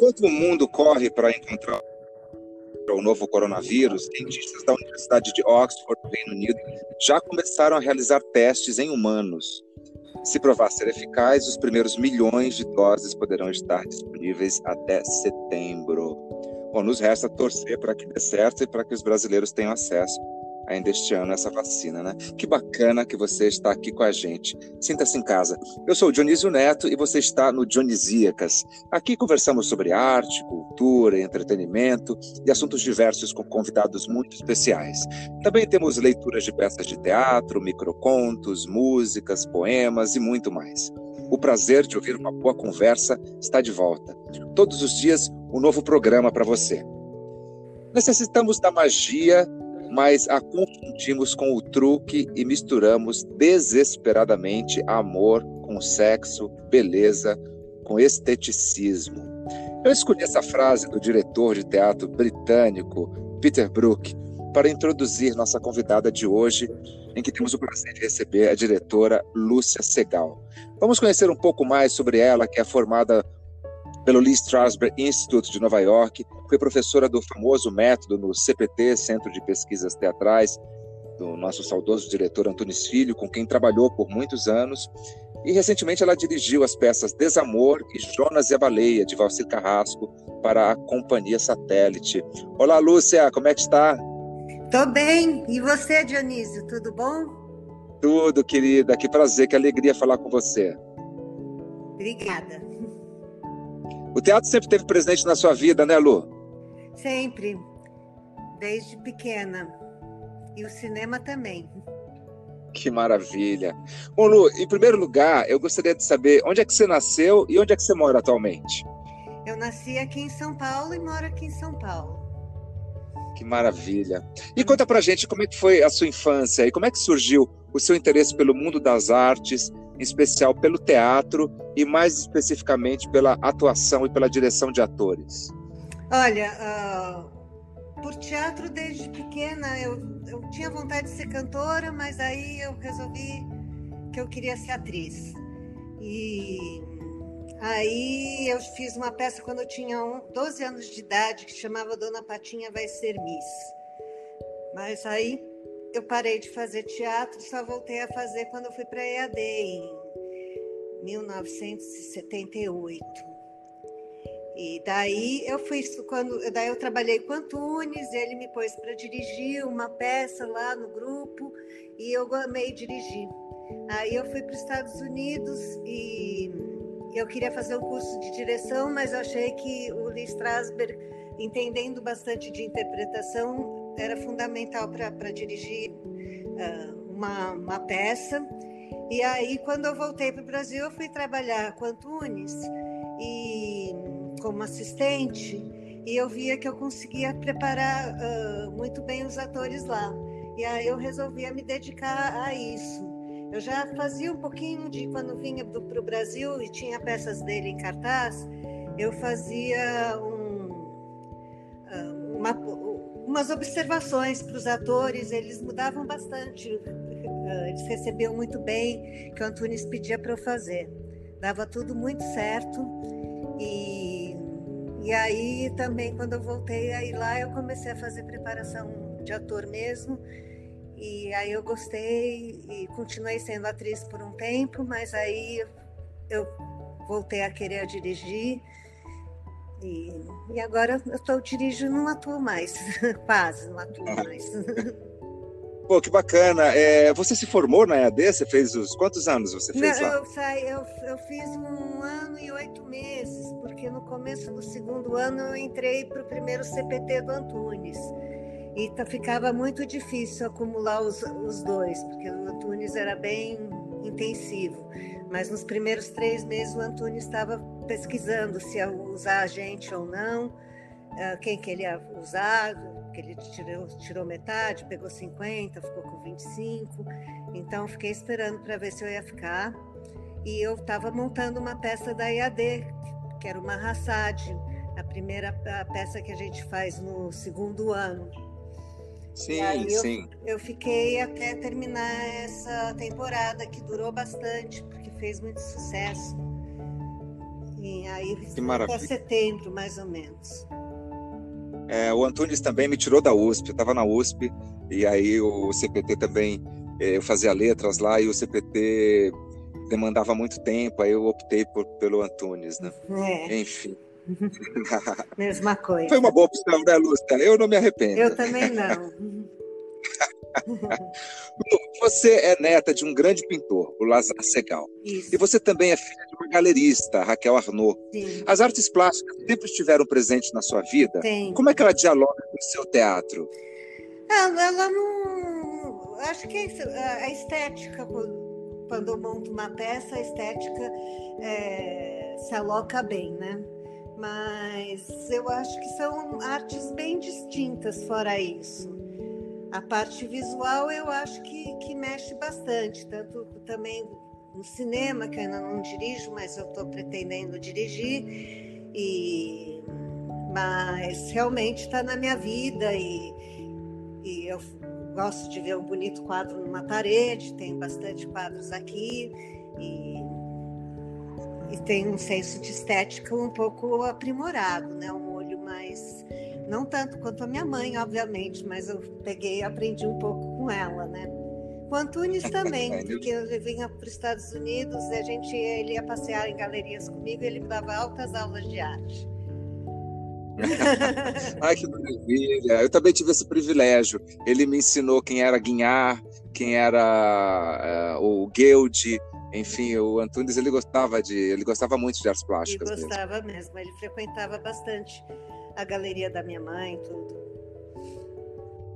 Enquanto o mundo corre para encontrar o novo coronavírus, cientistas da Universidade de Oxford, Reino Unido, já começaram a realizar testes em humanos. Se provar ser eficaz, os primeiros milhões de doses poderão estar disponíveis até setembro. Bom, nos resta torcer para que dê certo e para que os brasileiros tenham acesso ainda este ano essa vacina, né? Que bacana que você está aqui com a gente. Sinta-se em casa. Eu sou o Dionísio Neto e você está no Dionisíacas. Aqui conversamos sobre arte, cultura, entretenimento e assuntos diversos com convidados muito especiais. Também temos leituras de peças de teatro, microcontos, músicas, poemas e muito mais. O prazer de ouvir uma boa conversa está de volta. Todos os dias, um novo programa para você. Necessitamos da magia mas a confundimos com o truque e misturamos desesperadamente amor com sexo, beleza, com esteticismo. Eu escolhi essa frase do diretor de teatro britânico Peter Brook para introduzir nossa convidada de hoje, em que temos o prazer de receber a diretora Lúcia Segal. Vamos conhecer um pouco mais sobre ela, que é formada pelo Lee Strasberg Institute de Nova York, foi professora do famoso método no CPT, Centro de Pesquisas Teatrais, do nosso saudoso diretor Antunes Filho, com quem trabalhou por muitos anos. E recentemente ela dirigiu as peças Desamor e Jonas e a Baleia, de Valcir Carrasco, para a Companhia Satélite. Olá, Lúcia, como é que está? Tô bem. E você, Dionísio, tudo bom? Tudo, querida. Que prazer, que alegria falar com você. Obrigada. O teatro sempre teve presente na sua vida, né, Lu? Sempre, desde pequena. E o cinema também. Que maravilha. Bom, Lu, em primeiro lugar, eu gostaria de saber onde é que você nasceu e onde é que você mora atualmente. Eu nasci aqui em São Paulo e moro aqui em São Paulo. Que maravilha. E conta pra gente como é que foi a sua infância e como é que surgiu o seu interesse pelo mundo das artes em especial pelo teatro e mais especificamente pela atuação e pela direção de atores? Olha, uh, por teatro desde pequena eu, eu tinha vontade de ser cantora, mas aí eu resolvi que eu queria ser atriz. E aí eu fiz uma peça quando eu tinha 12 anos de idade que chamava Dona Patinha Vai Ser Miss. Mas aí eu parei de fazer teatro, só voltei a fazer quando eu fui para a EAD em 1978. E daí eu fui quando daí eu trabalhei com Antunes, ele me pôs para dirigir uma peça lá no grupo e eu amei dirigir. Aí eu fui para os Estados Unidos e eu queria fazer um curso de direção, mas eu achei que o Lee Strasberg, entendendo bastante de interpretação, era fundamental para dirigir uh, uma, uma peça. E aí, quando eu voltei para o Brasil, eu fui trabalhar com Antunes e como assistente e eu via que eu conseguia preparar uh, muito bem os atores lá. E aí eu resolvi me dedicar a isso. Eu já fazia um pouquinho de quando vinha para o Brasil e tinha peças dele em cartaz, eu fazia um, uma, umas observações para os atores, eles mudavam bastante, eles recebiam muito bem que o Antunes pedia para eu fazer. Dava tudo muito certo. E, e aí também, quando eu voltei aí lá, eu comecei a fazer preparação de ator mesmo. E aí eu gostei e continuei sendo atriz por um tempo, mas aí eu voltei a querer dirigir e, e agora eu estou dirigindo, não atuo mais, quase não atuo mais. Pô, que bacana. É, você se formou na EAD? Você fez os. Quantos anos você fez não, lá? Eu, saí, eu, eu fiz um ano e oito meses, porque no começo do segundo ano eu entrei para o primeiro CPT do Antunes. E tá, ficava muito difícil acumular os, os dois, porque o Antunes era bem intensivo. Mas nos primeiros três meses o Antônio estava pesquisando se ia usar a gente ou não, eh, quem que ele ia usar, que ele tirou, tirou metade, pegou 50, ficou com 25. Então fiquei esperando para ver se eu ia ficar. E eu estava montando uma peça da IAD, que era uma Hassad, a primeira peça que a gente faz no segundo ano. Sim, eu, sim. Eu fiquei até terminar essa temporada, que durou bastante, porque fez muito sucesso. E aí que até setembro, mais ou menos. É, o Antunes também me tirou da USP, eu estava na USP, e aí o CPT também, é, eu fazia letras lá, e o CPT demandava muito tempo, aí eu optei por, pelo Antunes, né? É. Enfim. Mesma coisa. Foi uma boa opção, né, Lúcia? Eu não me arrependo. Eu também não. você é neta de um grande pintor, o Lazar Segal. Isso. E você também é filha de uma galerista, Raquel Arnaud. Sim. As artes plásticas sempre estiveram presentes na sua vida? Sim. Como é que ela dialoga com o seu teatro? Ela, ela não. Acho que a estética, quando eu monto uma peça, a estética é, se aloca bem, né? Mas eu acho que são artes bem distintas fora isso. A parte visual eu acho que, que mexe bastante, tanto também no cinema, que eu ainda não dirijo, mas eu estou pretendendo dirigir, e, mas realmente está na minha vida e, e eu gosto de ver um bonito quadro numa parede, tenho bastante quadros aqui e, e tenho um senso de estética um pouco aprimorado, né? um olho mais não tanto quanto a minha mãe, obviamente, mas eu peguei e aprendi um pouco com ela, né? Com Antunes também, porque ele vinha para os Estados Unidos e a gente, ele ia passear em galerias comigo e ele me dava altas aulas de arte. Ai, que maravilha! Eu também tive esse privilégio. Ele me ensinou quem era Guinhar, quem era uh, o Guild, enfim, o Antunes ele gostava de, ele gostava muito de artes plásticas. Ele gostava mesmo, mesmo. ele frequentava bastante a galeria da minha mãe, tudo.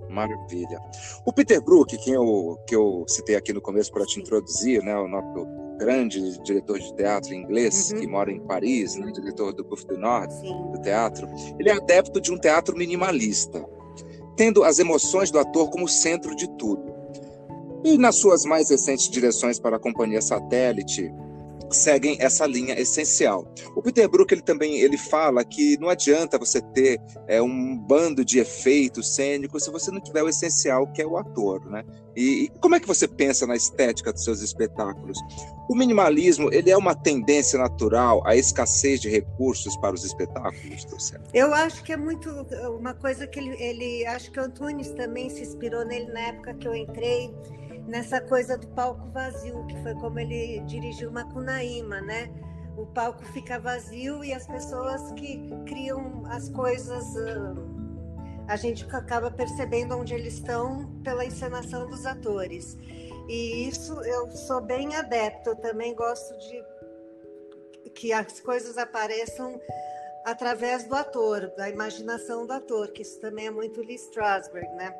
Maravilha. O Peter Brook, que eu, que eu citei aqui no começo para te introduzir, né, o nosso grande diretor de teatro inglês, uhum. que mora em Paris, né, diretor do Buff do Norte, do teatro, ele é adepto de um teatro minimalista, tendo as emoções do ator como centro de tudo. E nas suas mais recentes direções para a companhia Satélite, seguem essa linha essencial. O Peter Brook ele também ele fala que não adianta você ter é, um bando de efeitos cênicos se você não tiver o essencial que é o ator, né? E, e, como é que você pensa na estética dos seus espetáculos? O minimalismo ele é uma tendência natural à escassez de recursos para os espetáculos, Eu acho que é muito uma coisa que ele, ele acho que o Antunes também se inspirou nele na época que eu entrei nessa coisa do palco vazio, que foi como ele dirigiu Macunaíma, né? O palco fica vazio e as pessoas que criam as coisas, a gente acaba percebendo onde eles estão pela encenação dos atores. E isso eu sou bem adepto, eu também gosto de que as coisas apareçam através do ator, da imaginação do ator, que isso também é muito Lee Strasberg, né?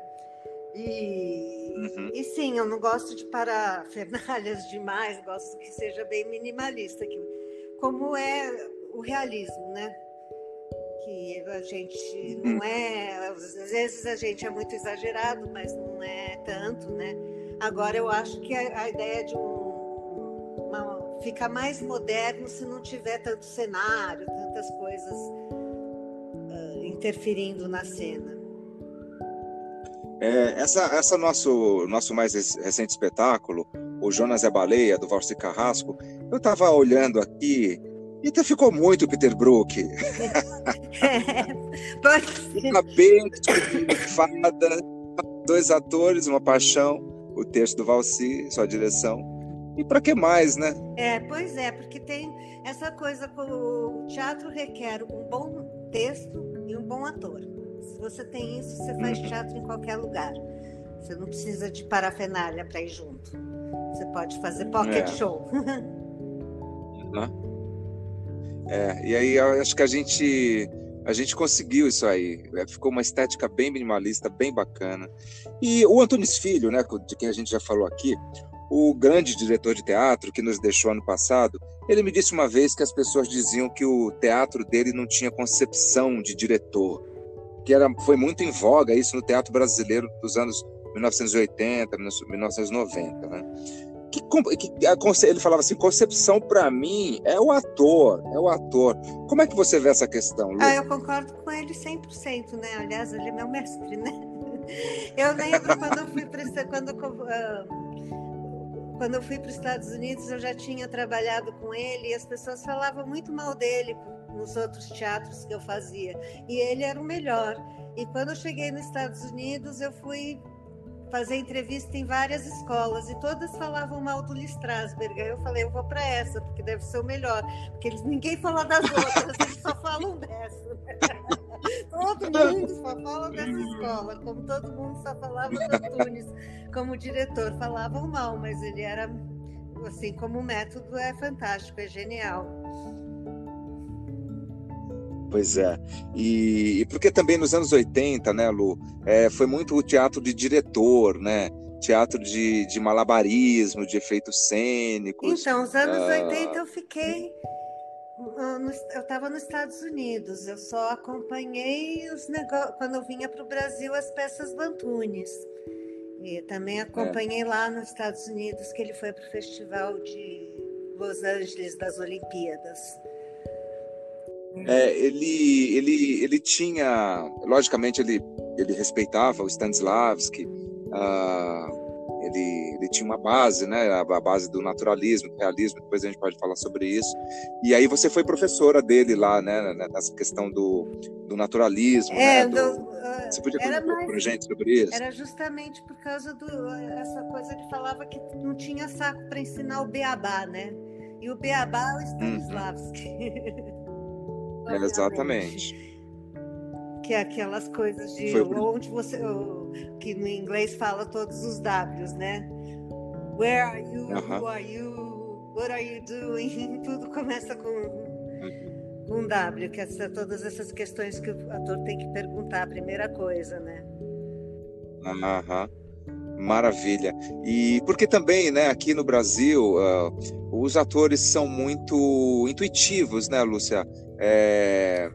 E, uhum. e sim, eu não gosto de parafernalhas demais, gosto que seja bem minimalista, que, como é o realismo, né? Que a gente não uhum. é. Às vezes a gente é muito exagerado, mas não é tanto, né? Agora eu acho que a, a ideia de um. Uma, fica mais moderno se não tiver tanto cenário, tantas coisas uh, interferindo na cena. É, essa, essa nosso, nosso mais recente espetáculo, o Jonas é Baleia, do Valci Carrasco, eu estava olhando aqui e até ficou muito Peter Brook. É. Uma bem fada, dois atores, uma paixão, o texto do Valci, sua direção. E para que mais, né? É, pois é, porque tem essa coisa, o teatro requer um bom texto e um bom ator. Você tem isso, você faz teatro em qualquer lugar. Você não precisa de parafernália para ir junto. Você pode fazer pocket é. show. é, e aí acho que a gente a gente conseguiu isso aí. É, ficou uma estética bem minimalista, bem bacana. E o Antunes Filho, né, de quem a gente já falou aqui, o grande diretor de teatro que nos deixou ano passado, ele me disse uma vez que as pessoas diziam que o teatro dele não tinha concepção de diretor que era, foi muito em voga isso no teatro brasileiro dos anos 1980, 1990, né? Que, que ele falava assim, concepção para mim é o ator, é o ator. Como é que você vê essa questão, Lu? Ah, eu concordo com ele 100%, né? Aliás, ele é meu mestre, né? Eu lembro quando eu fui para quando uh, quando eu fui para os Estados Unidos, eu já tinha trabalhado com ele e as pessoas falavam muito mal dele nos outros teatros que eu fazia. E ele era o melhor. E quando eu cheguei nos Estados Unidos, eu fui fazer entrevista em várias escolas e todas falavam mal do Lee Strasberg. Aí eu falei, eu vou para essa, porque deve ser o melhor. Porque eles, ninguém fala das outras, eles só falam dessa. todo mundo só fala dessa escola, como todo mundo só falava do Antunes como diretor. Falavam mal, mas ele era, assim, como método é fantástico, é genial. Pois é. E, e, porque também nos anos 80, né, Lu, é, foi muito o teatro de diretor, né? Teatro de, de malabarismo, de efeitos cênicos. Então, os anos uh... 80 eu fiquei. Eu estava nos Estados Unidos, eu só acompanhei os negócios. Quando eu vinha para o Brasil, as peças do Antunes. E também acompanhei é. lá nos Estados Unidos, que ele foi para o Festival de Los Angeles das Olimpíadas. É, ele, ele, ele tinha, logicamente, ele, ele respeitava o Stanislavski, uh, ele, ele tinha uma base, né, a, a, base do naturalismo, do realismo, depois a gente pode falar sobre isso. E aí você foi professora dele lá, né, nessa questão do, do naturalismo, é, né, do, do, ah, você podia contar mais, pra gente sobre isso? Era justamente por causa do essa coisa ele falava que não tinha saco para ensinar o beabá, né? E o beabá é o uhum. Stanislavski. Uhum. É, exatamente. Que é aquelas coisas de Foi... onde você. que no inglês fala todos os W's, né? Where are you? Uh -huh. Who are you? What are you doing? Tudo começa com, uhum. com W, que é todas essas questões que o ator tem que perguntar, a primeira coisa, né? Aham. Maravilha. E porque também, né, aqui no Brasil, uh, os atores são muito intuitivos, né, Lúcia? É,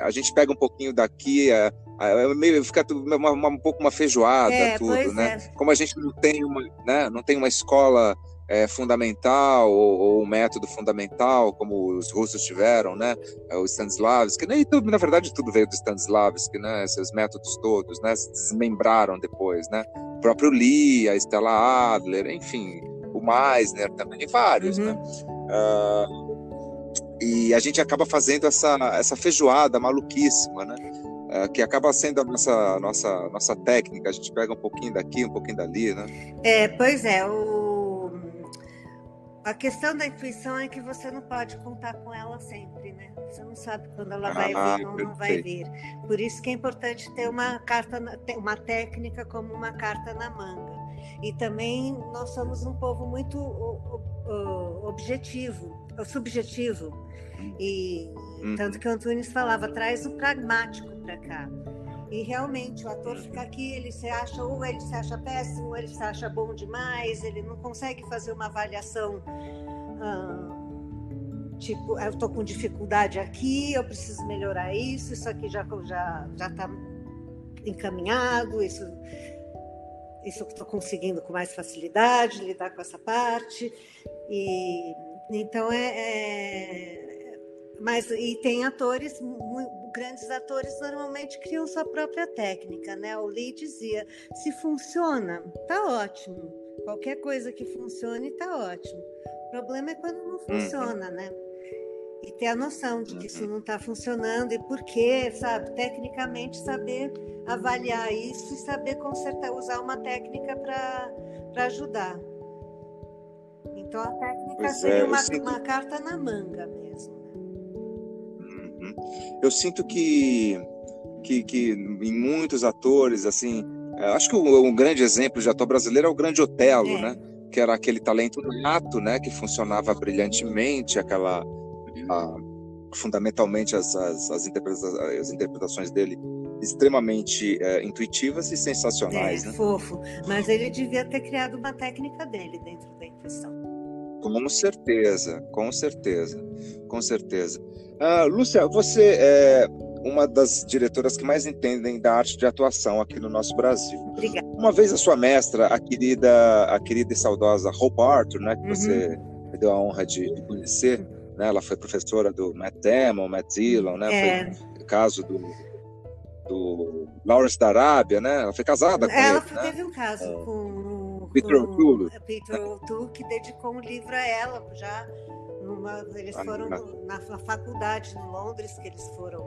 a gente pega um pouquinho daqui, é, é meio fica uma, uma, um pouco uma feijoada, é, tudo, né? É. Como a gente não tem uma, né, não tem uma escola é, fundamental ou, ou, um método fundamental, como os russos tiveram, né? É, o Stanislavski, né? e tudo, na verdade tudo veio do Stanislavski, né? Esses métodos todos, né? Se desmembraram depois, né? O próprio Lee, a Stella Adler, enfim, o Meisner também, vários, né? uhum. né? Uh, e a gente acaba fazendo essa, essa feijoada maluquíssima, né? É, que acaba sendo a nossa, nossa, nossa técnica. A gente pega um pouquinho daqui, um pouquinho dali, né? É, pois é. O... A questão da intuição é que você não pode contar com ela sempre, né? Você não sabe quando ela vai ah, vir ou não vai vir. Por isso que é importante ter uma carta, uma técnica como uma carta na manga. E também nós somos um povo muito objetivo, subjetivo. E uhum. tanto que o Antunes falava, traz o pragmático para cá. E realmente o ator fica aqui, ele se acha ou ele se acha péssimo, ou ele se acha bom demais, ele não consegue fazer uma avaliação tipo, eu estou com dificuldade aqui, eu preciso melhorar isso, isso aqui já já já está encaminhado, isso isso estou conseguindo com mais facilidade lidar com essa parte e então é, é mas e tem atores grandes atores normalmente criam sua própria técnica, né? O Lee dizia, se funciona, tá ótimo. Qualquer coisa que funcione tá ótimo. O problema é quando não uhum. funciona, né? E ter a noção de que isso uhum. não está funcionando e por quê, sabe? Tecnicamente saber avaliar isso e saber consertar, usar uma técnica para ajudar. Então a técnica pois seria é, uma, sinto... uma, carta na manga mesmo. Né? Uhum. Eu sinto que, que, que em muitos atores, assim, acho que um, um grande exemplo de ator brasileiro é o Grande Otelo, é. né? Que era aquele talento nato, né? Que funcionava brilhantemente, aquela a, fundamentalmente as, as, as, interpretações, as interpretações dele extremamente é, intuitivas e sensacionais. É, né? fofo. Mas ele devia ter criado uma técnica dele dentro da intuição. Com certeza, com certeza, com certeza. Ah, Lúcia, você é uma das diretoras que mais entendem da arte de atuação aqui no nosso Brasil. Obrigada. Uma vez a sua mestra, a querida, a querida e saudosa Hope Arthur, né, que uhum. você me deu a honra de, de conhecer, né, ela foi professora do Matt Damon, Matt Dillon, né, é. foi caso do do Lawrence da Arábia, né? Ela foi casada com ela ele, né? teve um caso é. com Peter O'Toole. Peter O'Toole, que dedicou um livro a ela, já numa, eles ah, foram na, na faculdade em Londres, que eles foram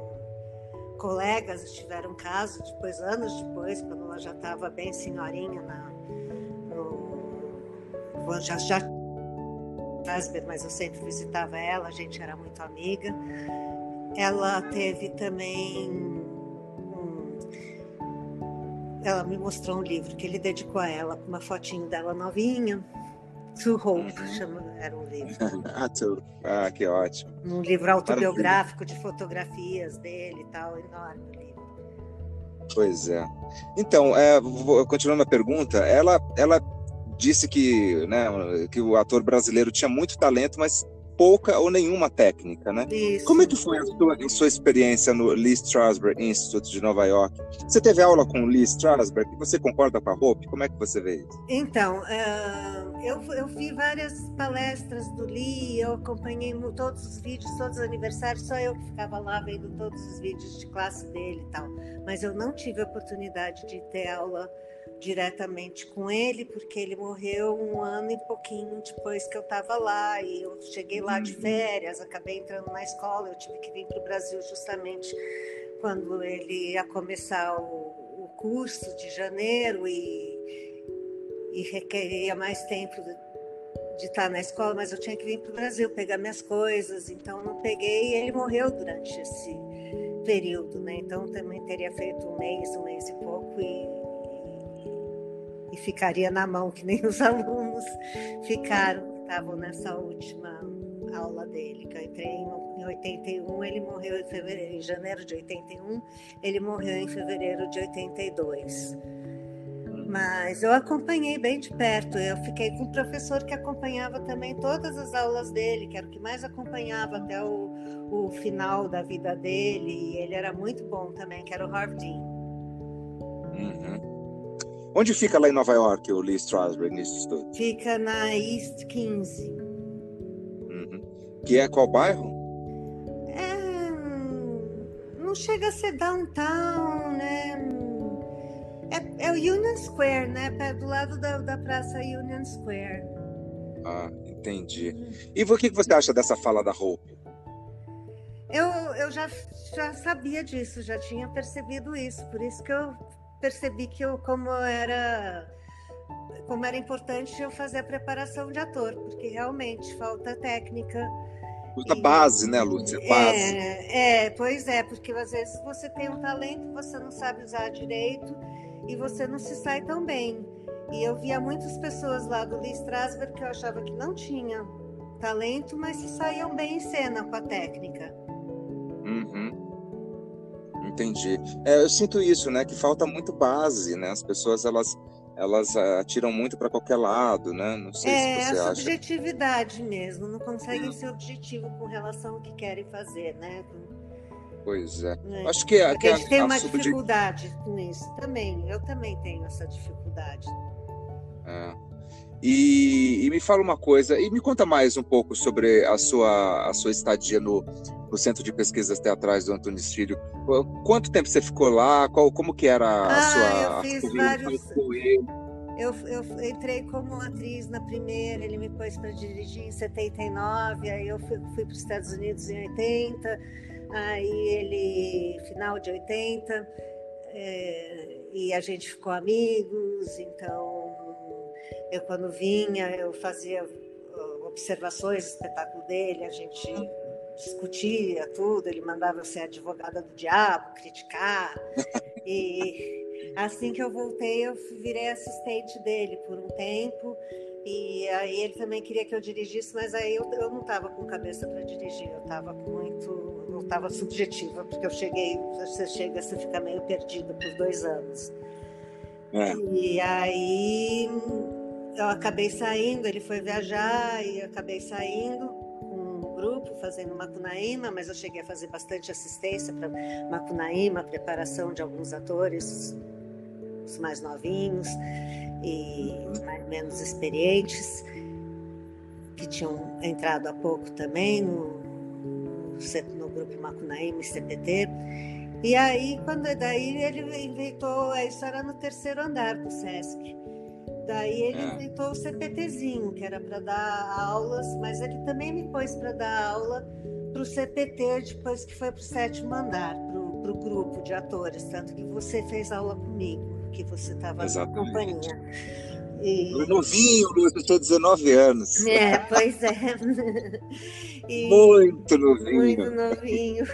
colegas, tiveram caso, depois, anos depois, quando ela já estava bem senhorinha na, no, já, já mas eu sempre visitava ela, a gente era muito amiga. Ela teve também. Ela me mostrou um livro que ele dedicou a ela, com uma fotinho dela novinha. To Hope, uhum. chama, era um livro. ah, to, ah, que ótimo. Um livro autobiográfico Maravilha. de fotografias dele e tal, enorme livro. Pois é. Então, é, continuando a pergunta, ela, ela disse que, né, que o ator brasileiro tinha muito talento, mas pouca ou nenhuma técnica, né? Isso. Como é que foi a sua, a sua, experiência no Lee Strasberg Institute de Nova York? Você teve aula com o Lee Strasberg? Você concorda com a Hope? Como é que você vê isso? Então, uh, eu, eu vi várias palestras do Lee, eu acompanhei todos os vídeos, todos os aniversários, só eu que ficava lá vendo todos os vídeos de classe dele e tal. Mas eu não tive a oportunidade de ter aula diretamente com ele, porque ele morreu um ano e pouquinho depois que eu estava lá. E eu cheguei lá de uhum. férias, acabei entrando na escola, eu tive que vir para o Brasil justamente quando ele ia começar o, o curso de janeiro e, e requeria mais tempo de, de estar na escola, mas eu tinha que vir para o Brasil pegar minhas coisas, então não peguei e ele morreu durante esse período, né? Então também teria feito um mês, um mês e pouco e e ficaria na mão, que nem os alunos ficaram, que estavam nessa última aula dele, que eu entrei em 81, ele morreu em fevereiro, em janeiro de 81, ele morreu em fevereiro de 82. Mas eu acompanhei bem de perto. Eu fiquei com um professor que acompanhava também todas as aulas dele, que era o que mais acompanhava até o, o final da vida dele. E ele era muito bom também, que era o Harvey. Uhum. Onde fica lá em Nova York o Lee Strasberg Institute? Fica na East 15. Uhum. Que é qual bairro? É, não chega a ser downtown, né? É, é o Union Square, né? Do lado da, da Praça Union Square. Ah, entendi. Uhum. E o que você acha dessa fala da Hope? Eu, eu já, já sabia disso, já tinha percebido isso, por isso que eu percebi que eu, como era como era importante eu fazer a preparação de ator, porque realmente falta técnica. Falta e... base, né, Lúcia? Base. É, é, pois é, porque às vezes você tem um talento, você não sabe usar direito e você não se sai tão bem. E eu via muitas pessoas lá do Lee Strasberg que eu achava que não tinham talento, mas se saíam bem em cena com a técnica. Uhum. Entendi. É, eu sinto isso, né? Que falta muito base, né? As pessoas elas elas uh, atiram muito para qualquer lado, né? Não sei é, se você acha. É subjetividade mesmo. Não conseguem é. ser objetivo com relação ao que querem fazer, né? Pois é. é. Acho que, que a gente tem uma dificuldade com isso também. Eu também tenho essa dificuldade. É. E, e, me fala uma coisa, e me conta mais um pouco sobre a sua, a sua estadia no, no Centro de Pesquisas Teatrais do Antônio Filho. Quanto tempo você ficou lá? Qual, como que era a ah, sua... Eu fiz vários... Eu, eu, entrei como atriz na primeira, ele me pôs para dirigir em 79, aí eu fui, fui para os Estados Unidos em 80, aí ele, final de 80, é, eh, e a gente ficou amigos, então eu quando vinha, eu fazia observações do espetáculo dele, a gente discutia tudo, ele mandava eu ser advogada do diabo, criticar. E assim que eu voltei, eu virei assistente dele por um tempo. E aí ele também queria que eu dirigisse, mas aí eu, eu não estava com cabeça para dirigir, eu estava muito, não estava subjetiva, porque eu cheguei, você chega, você fica meio perdida por dois anos. É. E aí eu acabei saindo, ele foi viajar e eu acabei saindo grupo fazendo Macunaíma, mas eu cheguei a fazer bastante assistência para Macunaíma, preparação de alguns atores, os mais novinhos e mais, menos experientes, que tinham entrado há pouco também no, no grupo Macunaíma e CPT. E aí, quando daí ele inventou, isso era no terceiro andar do SESC. Daí ele é. inventou o CPTzinho, que era para dar aulas, mas ele também me pôs para dar aula para o CPT depois que foi para o sétimo andar, para o grupo de atores, tanto que você fez aula comigo, que você estava na companhia. E... Novinho, Lúcio, eu tinha 19 anos. É, pois é. E... Muito novinho. Muito novinho.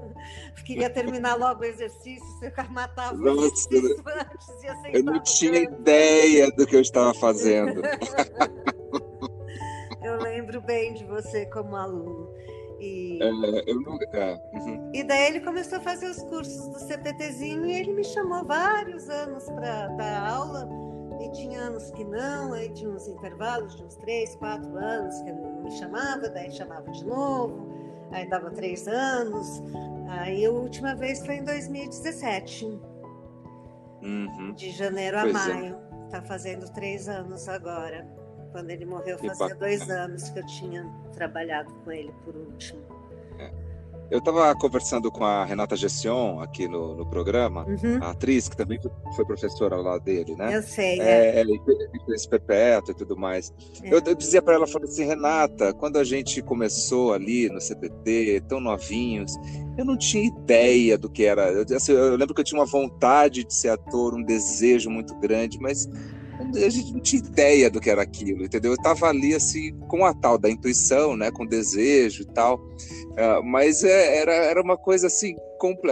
Queria terminar logo o exercício, você matava Nossa, o exercício antes. Eu não tinha ideia do que eu estava fazendo. eu lembro bem de você como aluno. E... É, eu não... É. Uhum. e daí ele começou a fazer os cursos do CPTzinho e ele me chamou vários anos para dar aula e tinha anos que não, aí tinha uns intervalos de uns três, quatro anos que ele não me chamava, daí chamava de novo, aí dava três anos. Aí a última vez foi em 2017. Uhum. De janeiro a é. maio. É. Tá fazendo três anos agora. Quando ele morreu, fazia dois anos que eu tinha trabalhado com ele por último. Eu estava conversando com a Renata Gession aqui no, no programa, uhum. a atriz que também foi professora lá dele, né? Eu sei. É, é. esse perpétuo e tudo mais. É. Eu, eu, dizia para ela, falei assim, Renata, quando a gente começou ali no CPT, tão novinhos, eu não tinha ideia do que era. Eu, assim, eu lembro que eu tinha uma vontade de ser ator, um desejo muito grande, mas a gente não tinha ideia do que era aquilo, entendeu? Eu estava ali assim com a tal da intuição, né, com desejo e tal, uh, mas é, era, era uma coisa assim.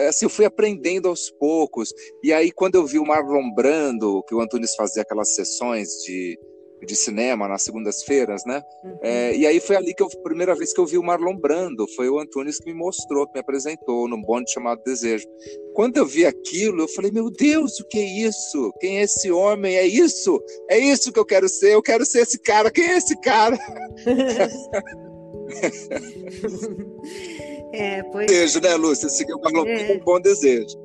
Assim, eu fui aprendendo aos poucos. E aí quando eu vi o Marlon Brando, que o Antunes fazia aquelas sessões de de cinema nas segundas-feiras, né? Uhum. É, e aí foi ali que eu, a primeira vez que eu vi o Marlon Brando, foi o Antunes que me mostrou, que me apresentou num bonde chamado Desejo. Quando eu vi aquilo, eu falei, meu Deus, o que é isso? Quem é esse homem? É isso? É isso que eu quero ser? Eu quero ser esse cara. Quem é esse cara? é, pois... Desejo, né, Lúcia? Seguiu o Marlon é. um bom desejo.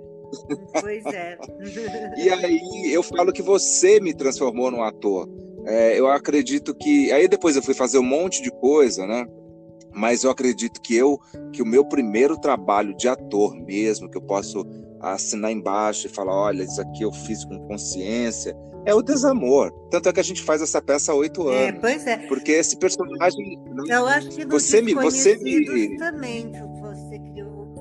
Pois é. e aí eu falo que você me transformou num ator é, eu acredito que. Aí depois eu fui fazer um monte de coisa, né? Mas eu acredito que eu, que o meu primeiro trabalho de ator mesmo, que eu posso assinar embaixo e falar, olha, isso aqui eu fiz com consciência, é o desamor. Tanto é que a gente faz essa peça há oito é, anos. É, pois é. Porque esse personagem. Eu acho que você me, você me também,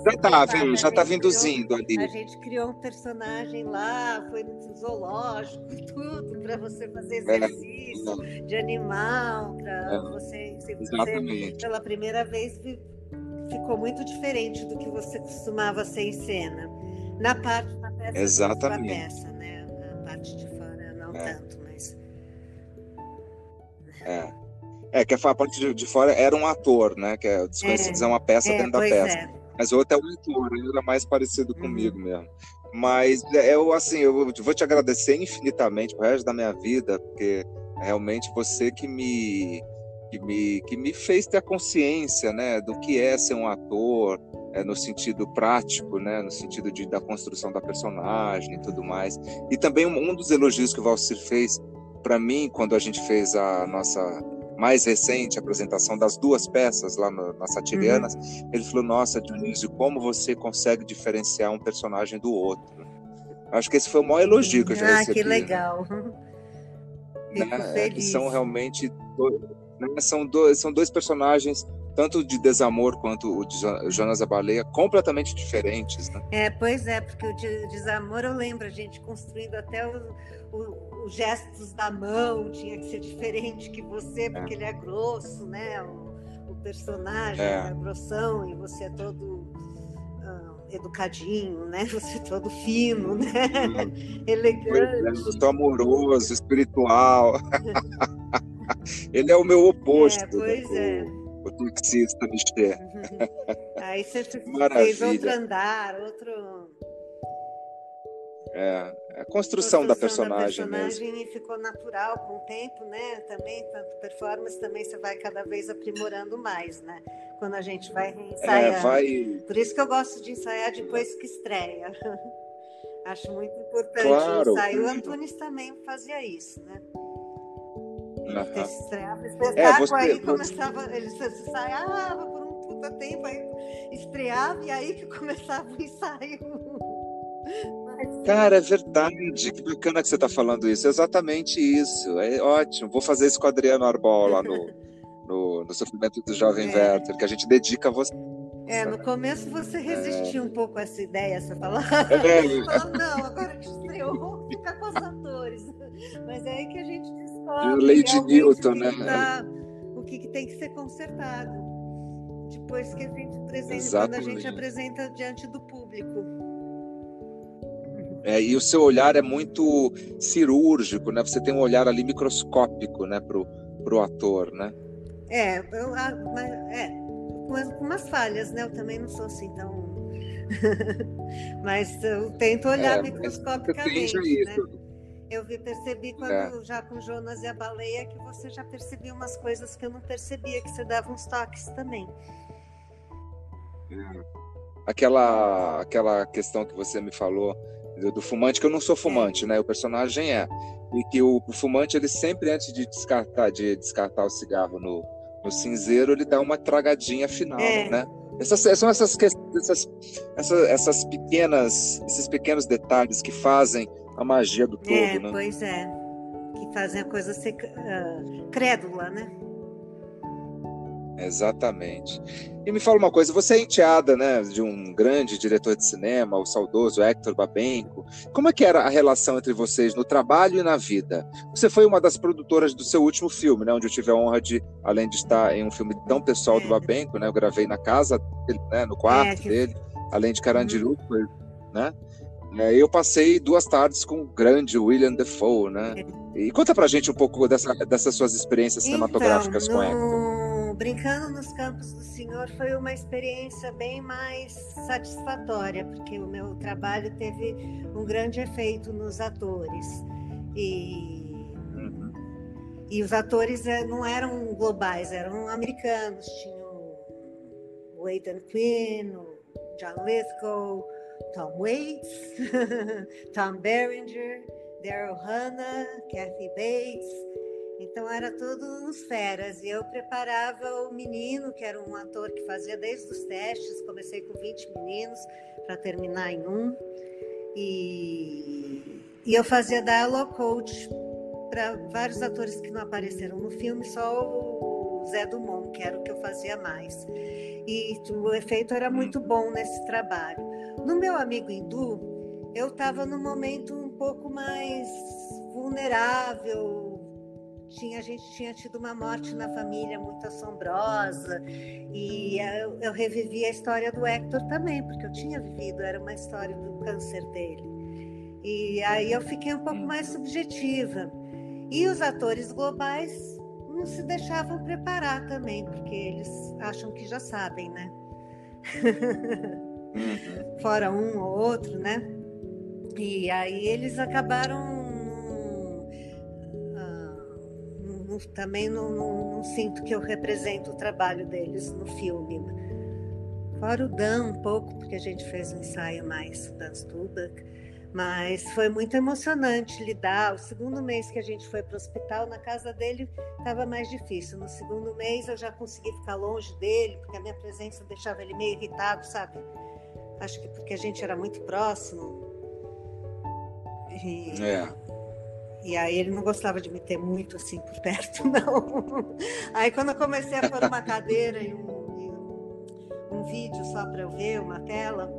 já tá, viu? Já tá vinduzindo ali. A gente criou um personagem lá, foi no zoológico, tudo, para você fazer é, exercício é, de animal, para é, você, você, pela primeira vez, ficou muito diferente do que você costumava ser em cena. Na parte da peça, Exatamente. da peça, né? A parte de fora não é. tanto, mas. É. É, que a parte de, de fora era um ator, né? Que é Desconhecidos é, é uma peça é, dentro da peça. É. Mas o outro é o leitor, ele era mais parecido uhum. comigo mesmo. Mas é, eu, assim, eu vou te agradecer infinitamente pro resto da minha vida, porque realmente você que me, que me, que me fez ter a consciência, né, do que é ser um ator, é, no sentido prático, né, no sentido de, da construção da personagem e tudo mais. E também um, um dos elogios que o Valcir fez para mim quando a gente fez a nossa mais recente apresentação das duas peças lá no, nas Satirianas, uhum. ele falou: Nossa, Dionísio, como você consegue diferenciar um personagem do outro? Acho que esse foi o maior elogio que eu já ah, recebi. Ah, que legal. Né? É, são realmente dois, né? são, dois, são dois personagens tanto de Desamor quanto o de Jonas a Baleia, completamente diferentes, né? É, pois é, porque o de Desamor eu lembro a gente construindo até o, o, os gestos da mão tinha que ser diferente que você, porque é. ele é grosso, né? O, o personagem é. é grossão e você é todo uh, educadinho, né? Você é todo fino, né? Uhum. Elegante. É, amoroso, espiritual. ele é o meu oposto. É, pois é o taxista Michel. Aí você fez outro andar, outro. É, é a construção, construção da personagem, da personagem mesmo. E ficou natural com o tempo, né? Também, tanto performance, também você vai cada vez aprimorando mais, né? Quando a gente vai ensaiar. É, vai... Por isso que eu gosto de ensaiar depois que estreia. Acho muito importante claro, o ensaio. O Antunes também fazia isso, né? Uhum. Estreava espetáculo, é, você, aí começava, você... ele ensaiava por um puta tempo, aí estreava e aí que começava o ensaio. Cara, é verdade. Que bacana que você está falando isso. É exatamente isso. É ótimo. Vou fazer isso com o Adriano Arbol lá no, no, no Sofrimento do Jovem é. Werther, que a gente dedica a você. É, no começo você resistiu é. um pouco a essa ideia, você falou, é. falou não, agora que estreou, fica com os atores. Mas é aí que a gente descobre Lady Newton, né? Tá, o que, que, tem que ser consertado. Depois que a gente apresenta, quando a gente apresenta diante do público. É, e o seu olhar é muito cirúrgico, né? Você tem um olhar ali microscópico, né, pro, pro ator, né? É, eu, é, com umas falhas, né? Eu também não sou assim tão. mas eu tento olhar é, microscopicamente, né? Eu vi, percebi quando é. já com Jonas e a baleia que você já percebia umas coisas que eu não percebia, que você dava uns toques também. É. Aquela, aquela questão que você me falou do, fumante, que eu não sou fumante, é. né? O personagem é. E que o, o, fumante, ele sempre, antes de descartar, de descartar o cigarro no, no cinzeiro, ele dá uma tragadinha final, é. né? Essas, são essas, essas, essas, essas pequenas, esses pequenos detalhes que fazem a magia do todo, é, né? Pois é, que fazem a coisa ser uh, crédula, né? Exatamente. E me fala uma coisa, você é enteada, né, de um grande diretor de cinema, o saudoso Hector Babenco. Como é que era a relação entre vocês no trabalho e na vida? Você foi uma das produtoras do seu último filme, né, onde eu tive a honra de, além de estar em um filme tão pessoal do é. Babenco, né, eu gravei na casa dele, né, no quarto é, que... dele, além de Carandiru, uhum. né? É, eu passei duas tardes com o grande William Defoe, né? É. E conta pra gente um pouco dessa, dessas suas experiências então, cinematográficas no... com Hector. Brincando nos Campos do Senhor foi uma experiência bem mais satisfatória, porque o meu trabalho teve um grande efeito nos atores. E, uhum. e os atores eh, não eram globais, eram americanos. Tinham o Aidan Quinn, o John Lithgow, Tom Waits, Tom Berenger, Daryl Hannah, Kathy Bates. Então era tudo uns feras. E eu preparava o menino, que era um ator que fazia desde os testes. Comecei com 20 meninos para terminar em um. E, e eu fazia dialogue coach para vários atores que não apareceram no filme, só o Zé Dumont, que era o que eu fazia mais. E o efeito era muito bom nesse trabalho. No meu amigo hindu, eu estava num momento um pouco mais vulnerável, tinha, a gente tinha tido uma morte na família muito assombrosa e eu, eu revivi a história do Hector também, porque eu tinha vivido, era uma história do câncer dele. E aí eu fiquei um pouco mais subjetiva. E os atores globais não se deixavam preparar também, porque eles acham que já sabem, né? Uhum. Fora um ou outro, né? E aí eles acabaram também não, não, não, sinto que eu represento o trabalho deles no filme. Fora o Dan um pouco, porque a gente fez um ensaio mais Dan Stubach, mas foi muito emocionante lidar. O segundo mês que a gente foi para o hospital, na casa dele estava mais difícil. No segundo mês eu já consegui ficar longe dele, porque a minha presença deixava ele meio irritado, sabe? Acho que porque a gente era muito próximo. E... É. E aí ele não gostava de me ter muito assim por perto, não. Aí quando eu comecei a pôr uma cadeira e um, um, um vídeo só para eu ver, uma tela,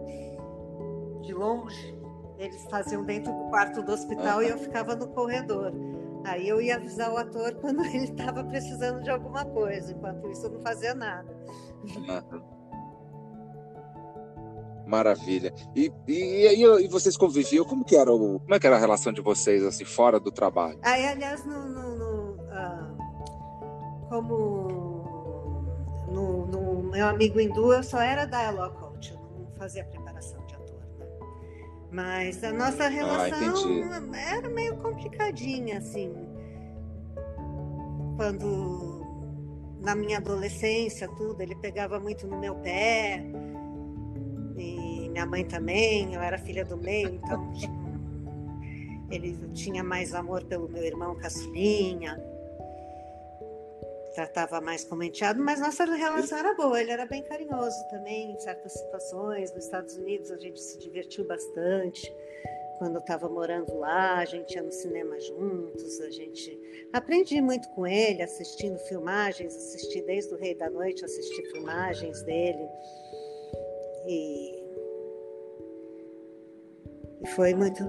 de longe, eles faziam dentro do quarto do hospital e eu ficava no corredor. Aí eu ia avisar o ator quando ele estava precisando de alguma coisa, enquanto isso eu não fazia nada. Maravilha. E, e, e, vocês conviviam? Como que era o, como é que era a relação de vocês assim fora do trabalho? Aí, aliás, no, no, no uh, como no, no, meu amigo hindu, eu só era dialogue coach, eu não fazia preparação de ator. Né? Mas a nossa ah, relação ah, era meio complicadinha, assim. Quando na minha adolescência, tudo, ele pegava muito no meu pé minha mãe também, eu era filha do meio, então ele tinha mais amor pelo meu irmão caçulinha, tratava mais como enteado, mas nossa relação era boa, ele era bem carinhoso também em certas situações. Nos Estados Unidos a gente se divertiu bastante. quando eu estava morando lá, a gente ia no cinema juntos, a gente aprendi muito com ele, assistindo filmagens, assisti desde o Rei da Noite, assisti filmagens dele. E, e foi muito.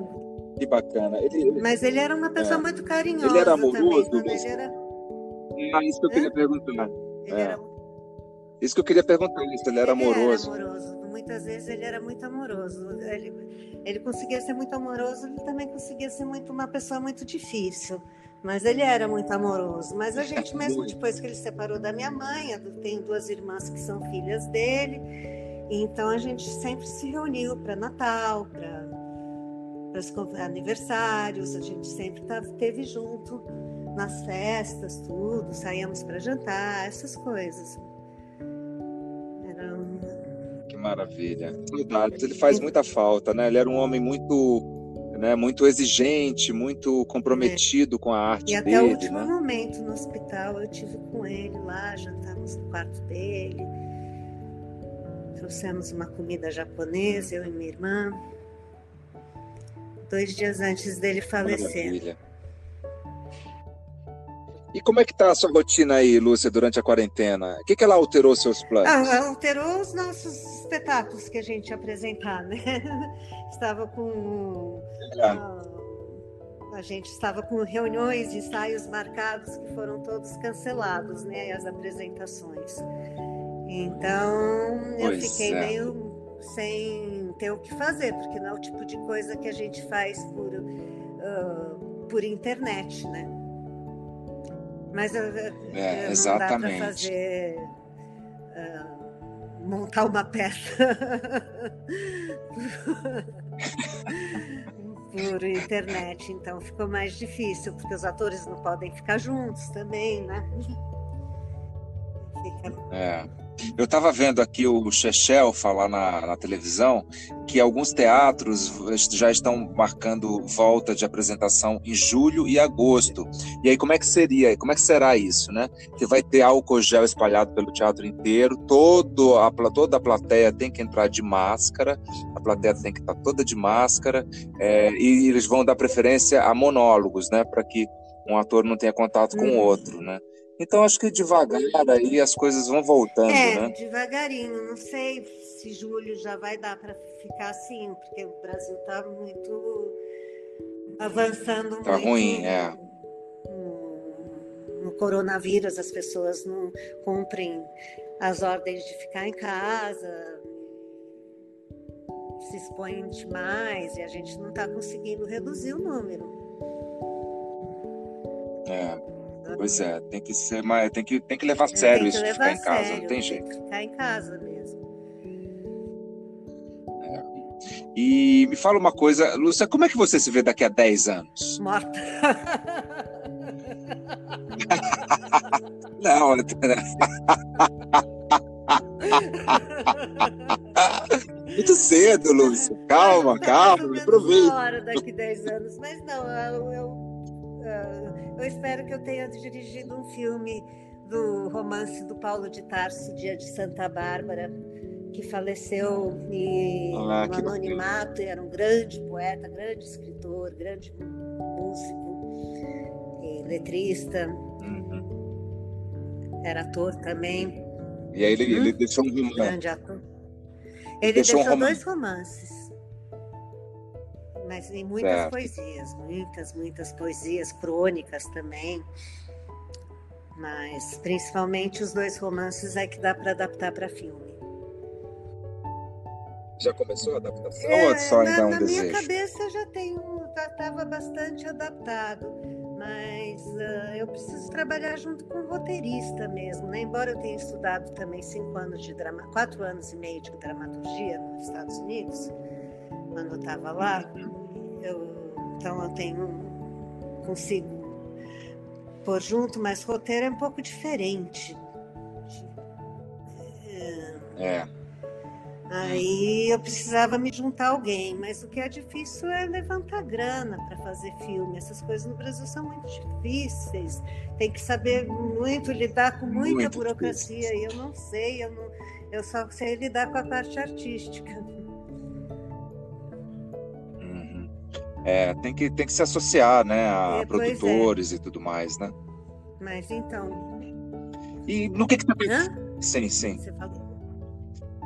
Que bacana. Ele. Mas ele era uma pessoa é. muito carinhosa. Ele era amoroso? Também, ele era... Ah, isso que eu queria perguntar. Ele é. era... Isso que eu queria perguntar, se ele era ele amoroso. Era amoroso. Muitas vezes ele era muito amoroso. Ele, ele conseguia ser muito amoroso, ele também conseguia ser muito uma pessoa muito difícil. Mas ele era muito amoroso. Mas a gente, mesmo depois que ele separou da minha mãe, tem duas irmãs que são filhas dele, então a gente sempre se reuniu para Natal, para aniversários, a gente sempre tava, teve junto nas festas, tudo, saíamos para jantar, essas coisas. Era um... Que maravilha. Saudades. Ele faz muita falta, né? Ele era um homem muito né, muito exigente, muito comprometido é. com a arte dele. E até o último né? momento no hospital eu tive com ele lá, jantamos no quarto dele, trouxemos uma comida japonesa, eu e minha irmã, dois dias antes dele falecer. Maravilha. E como é que está a sua rotina aí, Lúcia, durante a quarentena? O que, que ela alterou seus planos? Ah, alterou os nossos espetáculos que a gente ia apresentar, né? Estava com... É. A, gente estava com reuniões e ensaios marcados que foram todos cancelados, né? As apresentações. Então, eu pois fiquei é. meio sem ter o que fazer, porque não é o tipo de coisa que a gente faz por, uh, por internet, né? Mas eu, é, eu exatamente. não dá para fazer uh, montar uma peça por internet, então ficou mais difícil, porque os atores não podem ficar juntos também, né? Fica... É. Eu estava vendo aqui o Chechel falar na, na, televisão que alguns teatros já estão marcando volta de apresentação em julho e agosto. E aí como é que seria? Como é que será isso, né? Que vai ter álcool gel espalhado pelo teatro inteiro, todo a, toda a plateia tem que entrar de máscara, a plateia tem que estar toda de máscara, é, e eles vão dar preferência a monólogos, né? Para que um ator não tenha contato com o outro, né? Então acho que devagar aí as coisas vão voltando, é, né? devagarinho. Não sei se julho já vai dar para ficar assim, porque o Brasil está muito avançando tá muito. ruim, é. No, no coronavírus as pessoas não cumprem as ordens de ficar em casa, se expõem demais e a gente não está conseguindo reduzir o número. É. Pois é, tem que ser mais, tem que, tem que levar a sério que isso de ficar em casa, sério, não tem jeito. Ficar em casa mesmo. É. E me fala uma coisa, Lúcia, como é que você se vê daqui a 10 anos? Morta. não, Muito cedo, Lúcia. Calma, calma, aproveita. Uma hora daqui a 10 anos, mas não, eu, eu eu espero que eu tenha dirigido um filme do romance do Paulo de Tarso, Dia de Santa Bárbara, que faleceu e, ah, no anonimato, era um grande poeta, grande escritor, grande músico letrista. Uhum. Era ator também. E aí ele, hum? ele deixou um romance. Grande ator. Ele deixou, deixou um romance. dois romances mas em muitas certo. poesias, muitas, muitas poesias, crônicas também. Mas principalmente os dois romances é que dá para adaptar para filme. Já começou a adaptação é, ou só ainda na, um na desejo? minha cabeça já tenho, estava bastante adaptado, mas uh, eu preciso trabalhar junto com o roteirista mesmo, né? Embora eu tenha estudado também cinco anos de drama, quatro anos e meio de dramaturgia nos Estados Unidos, quando eu estava lá, eu, então eu tenho consigo pôr junto, mas roteiro é um pouco diferente. É. Aí eu precisava me juntar a alguém, mas o que é difícil é levantar grana para fazer filme. Essas coisas no Brasil são muito difíceis. Tem que saber muito lidar com muita muito burocracia. E eu não sei, eu, não, eu só sei lidar com a parte artística. É, tem que, tem que se associar, né, a É, é. produtores e tudo mais, né? Mas então. E no que que você... Hã? Sim, sim.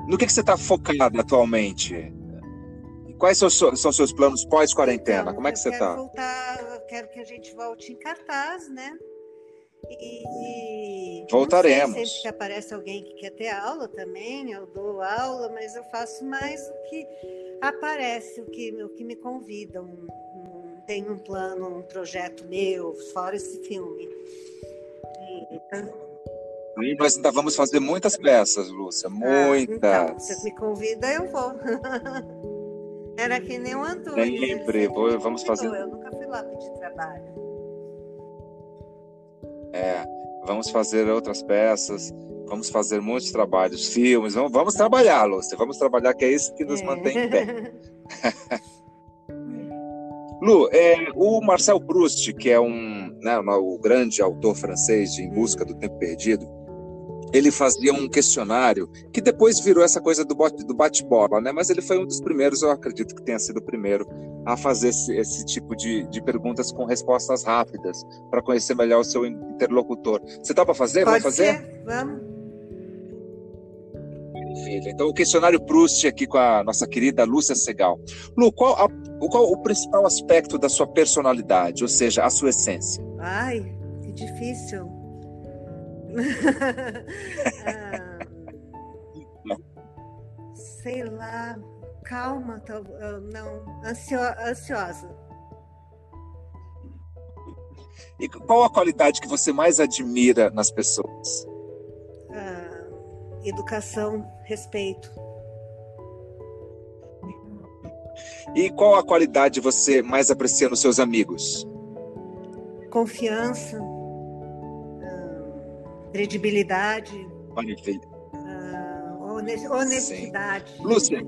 No que que você está focado atualmente? E Quais são, os seus- são seus planos pós-quarentena? Então, Como é que você está? eu quero que a gente volte em cartaz, né? E Voltaremos. Não sei, sempre que aparece alguém que quer ter aula também, eu dou aula, mas eu faço mais o que aparece, o que, o que me convidam. Não tenho um plano, um projeto meu, fora esse filme. E- nós ainda vamos fazer muitas peças, Lúcia, Ah, muitas. então, você me convida, eu vou. Era que nem o Antônio. ele Sempre, vou- vamos fazer. Eu nunca fui lá pedir trabalho. É, vamos fazer outras peças, vamos fazer muitos trabalhos, filmes, vamos, vamos trabalhar, Lúcia, vamos trabalhar, que é isso que nos É. mantém em pé. Lu, é, o Marcel Proust, que é um, né, o grande autor francês de Em Busca do Tempo Perdido, ele fazia um questionário que depois virou essa coisa do do bate-bola, né? Mas ele foi um dos primeiros, eu acredito que tenha sido o primeiro a fazer esse, esse tipo de, de perguntas com respostas rápidas para conhecer melhor o seu interlocutor. Você topa fazer? Pode Vamos fazer? ser? Vamos. Maravilha. Então, o questionário Proust aqui com a nossa querida Lúcia Segal. Lu, qual, a- o- qual o principal aspecto da sua personalidade, ou seja, a sua essência? Ai, que difícil. Ah, sei lá, calma, ah, não, ansio- ansiosa. E qual a qualidade que você mais admira nas pessoas? Educação, respeito. E qual a qualidade você mais aprecia nos seus amigos? confiança, ah, credibilidade, ah, hone- honestidade. Lúcia.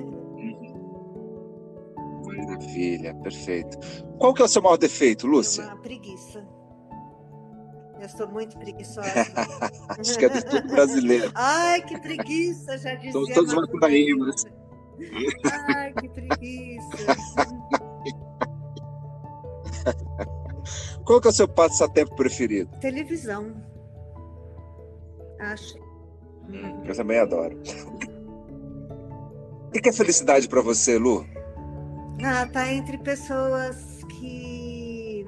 Maravilha, perfeito. Qual que é o seu maior defeito, É Lúcia? uma preguiça. Eu sou muito preguiçosa. Acho que é de todo brasileiro. Ai, que preguiça, já dizia. Somos todos macunaímas. Ai, que preguiça. Qual que é o seu passatempo preferido? Televisão. Acho. Eu também adoro. O que é felicidade para você, Lu? Ah, tá entre pessoas que,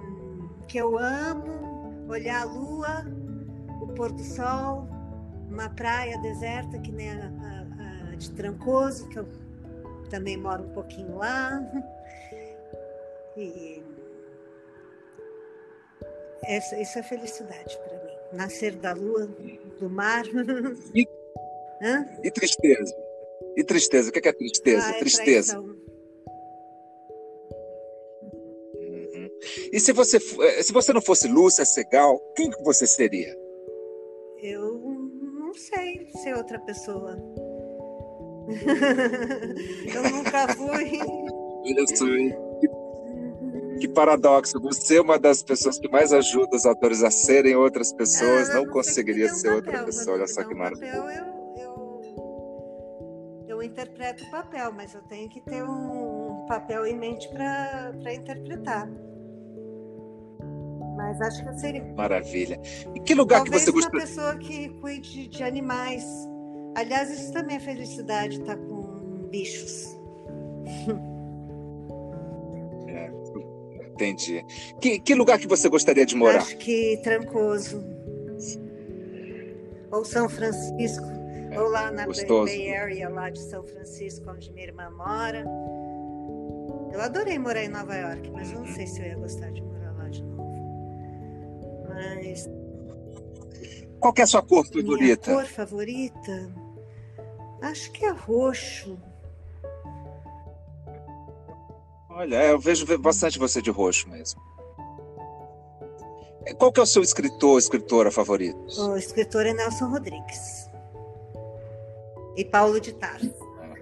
que eu amo, olhar a lua, o pôr do sol, uma praia deserta que nem a, a- a de Trancoso, que eu também moro um pouquinho lá. E essa, isso é felicidade para mim. Nascer da lua, do mar. E-? E tristeza? E tristeza? O que é tristeza? Ah, é tristeza. traição. E se você, eh, se você não fosse Lúcia Segal, quem que você seria? Eu não sei ser outra pessoa. eu nunca fui. Olha só, que, que paradoxo. Você é uma das pessoas que mais ajuda os atores a serem outras pessoas, Ah, não sei conseguiria dê ser um outra papel, pessoa. Olha só que um maravilha. papel, eu, eu, eu interpreto o papel, mas eu tenho que ter um papel em mente para interpretar. Mas acho que eu seria. Maravilha. E que lugar Talvez que você uma gostaria? pessoa que cuide de animais. Aliás, isso também é felicidade, estar com bichos. É, entendi. Que, que lugar que você gostaria de morar? Acho que Trancoso. Ou São Francisco. ou lá na Bay, gostoso. Bay Area, lá de São Francisco, onde minha irmã mora. Eu adorei morar em Nova York, mas eu não sei se eu ia gostar de morar. Mas Qual é a sua cor minha favorita? cor favorita, acho que é roxo. Olha, é, eu vejo bastante você de roxo mesmo. Qual que é o seu escritor, escritora favorito? O escritor é Nelson Rodrigues. E Paulo de Tarso.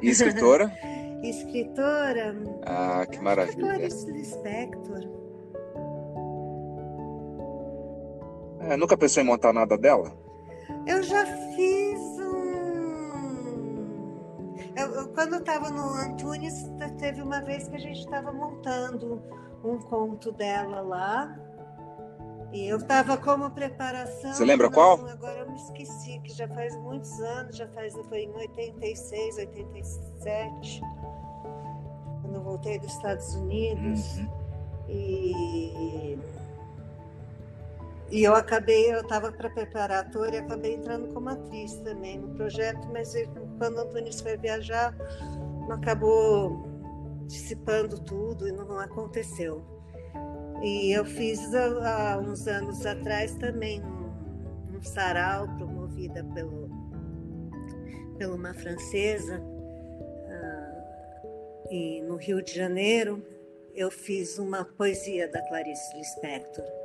E escritora? Escritora. Ah, que acho maravilha. Clarice Lispector. É, nunca pensou em montar nada dela? Eu já fiz um. Eu, eu- quando eu estava no Antunes, te- teve uma vez que a gente estava montando um conto dela lá. E eu estava como preparação. Você lembra não, qual? Agora eu me esqueci, que já faz muitos anos, já faz, foi em 86, 87, quando eu voltei dos Estados Unidos. Uhum. E e eu acabei, eu estava para preparatória acabei entrando como atriz também no projeto, mas quando o Antunes foi viajar, acabou dissipando tudo e não aconteceu. E eu fiz há uns anos atrás também um, um sarau promovida pelo, pela uma francesa uh, e no Rio de Janeiro eu fiz uma poesia da Clarice Lispector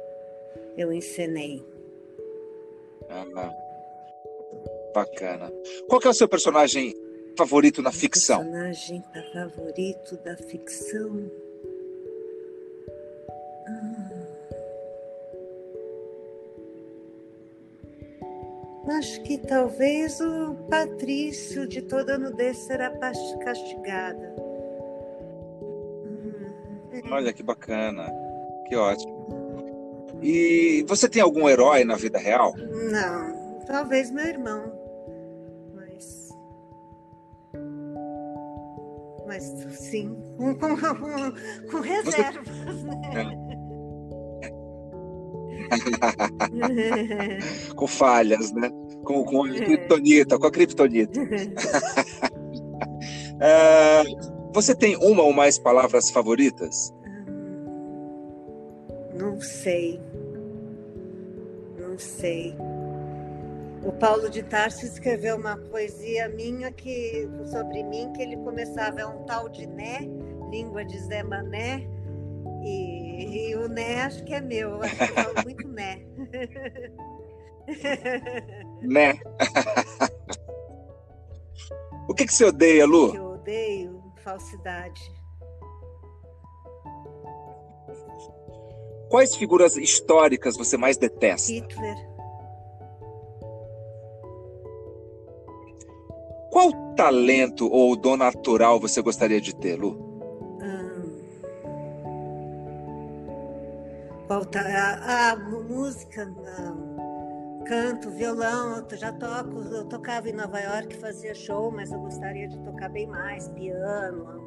eu encenei. Ah, bacana. Qual que é o seu personagem favorito na ficção? Personagem favorito da ficção? Ah. Acho que talvez o Patrício de toda nudez será castigada. Olha que bacana, que ótimo. E você tem algum herói na vida real? Não, talvez meu irmão. Mas. Mas sim, com, com, com, reservas, você... né? com falhas, né? Com, com a criptonita, com a criptonita. é, você tem uma ou mais palavras favoritas? Não sei. Não sei. O Paulo de Tarso escreveu uma poesia minha que sobre mim que ele começava é um tal de né, língua de Zé Mané, e, e o né acho que é meu, eu acho que eu falo muito né. Né. o que, que você odeia, Lu? O que eu odeio? Falsidade. Quais figuras históricas você mais detesta? Hitler. Qual talento ou dom natural você gostaria de ter, Lu? Qual ta... a, a música, não. canto, violão, eu já toco. Eu tocava em Nova York, fazia show, mas eu gostaria de tocar bem mais, piano.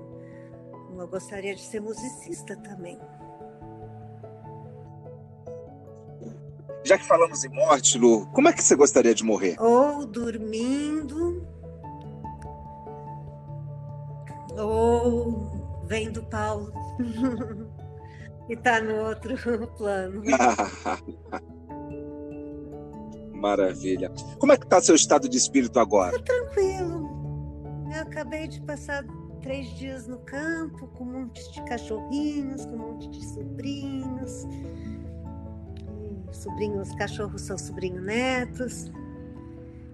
Eu gostaria de ser musicista também. Já que falamos em morte, Lu, como é que você gostaria de morrer? Ou dormindo, ou vendo Paulo e tá no outro plano. Maravilha. Como é que tá seu estado de espírito agora? Tá tranquilo. Eu acabei de passar três dias no campo com um monte de cachorrinhos, com um monte de sobrinhos sobrinhos, cachorros são sobrinho netos.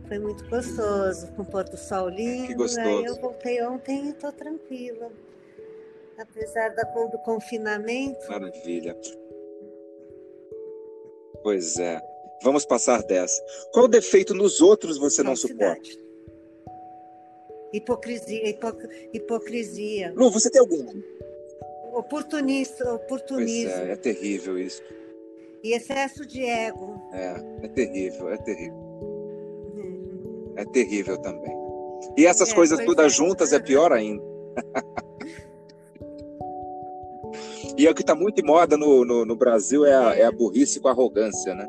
Foi muito gostoso, com o pôr do sol lindo. Que gostoso. Aí eu voltei ontem e estou tranquila. Apesar da, do confinamento. Maravilha. Pois é. Vamos passar dessa. Qual defeito nos outros você não suporta? Hipocrisia, hipoc... hipocrisia. Lu, você tem algum? Oportunista, oportunismo. Pois é, é terrível isso. E excesso de ego. É, é terrível, é terrível. Uhum. É terrível também. E essas é, coisas todas é. juntas é pior ainda. e é o que está muito em moda no, no, no Brasil é a, é. a, burrice com a arrogância, né?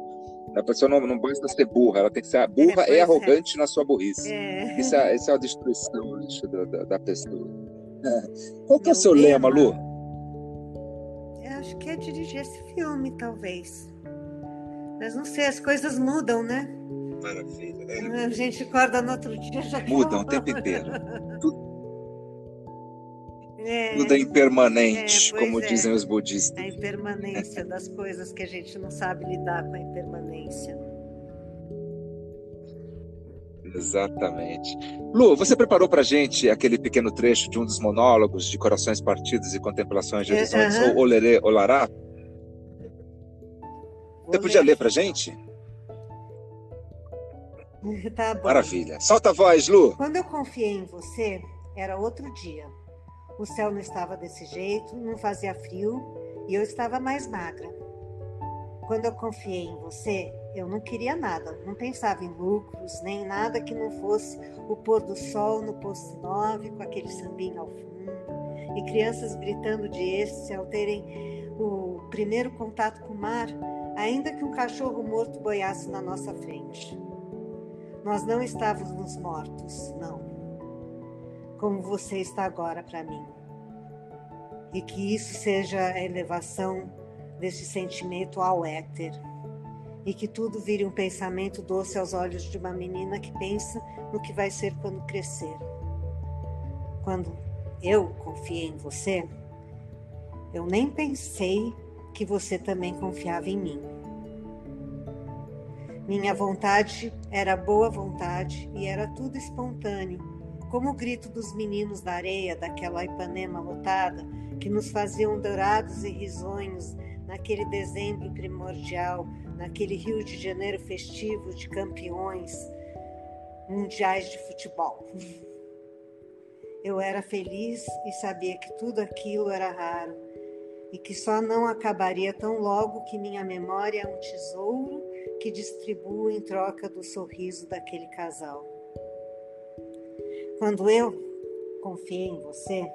A pessoa não, não basta ser burra, ela tem que ser burra é, e arrogante na sua burrice. É. Isso, é, isso é a destruição da, da, da pessoa. Qual que é o seu lema, Lu? Acho que é dirigir esse filme, talvez. Mas não sei, as coisas mudam, né? Maravilha. É. A gente acorda no outro dia já Mudam o tempo inteiro. Tudo, é, Tudo é impermanente, é, como é. dizem os budistas. A impermanência das coisas que a gente não sabe lidar com a impermanência. Exatamente. Lu, você preparou para gente aquele pequeno trecho de um dos monólogos de Corações Partidos e Contemplações de Horizontes, uhum. ou Olerê Olará? Você podia ler para gente? Tá bom. Maravilha. Solta a voz, Lu. Quando eu confiei em você, era outro dia. O céu não estava desse jeito, não fazia frio e eu estava mais magra. Quando eu confiei em você, eu não queria nada, não pensava em lucros, nem nada que não fosse o pôr do sol no posto 9, com aquele sambinho ao fundo, e crianças gritando de êxtase ao terem o primeiro contato com o mar, ainda que um cachorro morto boiasse na nossa frente. Nós não estávamos mortos, não, como você está agora para mim. E que isso seja a elevação desse sentimento ao éter e que tudo vire um pensamento doce aos olhos de uma menina que pensa no que vai ser quando crescer. Quando eu confiei em você, eu nem pensei que você também confiava em mim. Minha vontade era boa vontade e era tudo espontâneo, como o grito dos meninos da areia daquela Ipanema lotada que nos faziam dourados e risonhos naquele dezembro primordial naquele Rio de Janeiro festivo de campeões mundiais de futebol. Eu era feliz e sabia que tudo aquilo era raro e que só não acabaria tão logo que minha memória é um tesouro que distribuo em troca do sorriso daquele casal. Quando eu confiei em você,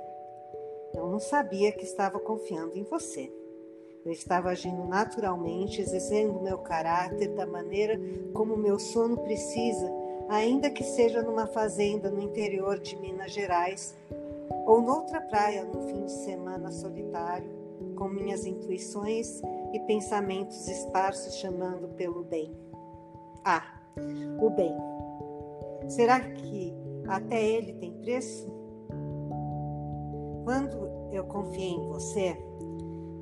eu não sabia que estava confiando em você. Eu estava agindo naturalmente, exercendo meu caráter da maneira como meu sono precisa, ainda que seja numa fazenda no interior de Minas Gerais ou noutra praia no fim de semana solitário, com minhas intuições e pensamentos esparsos chamando pelo bem. Ah, o bem. Será que até ele tem preço? Quando eu confiei em você,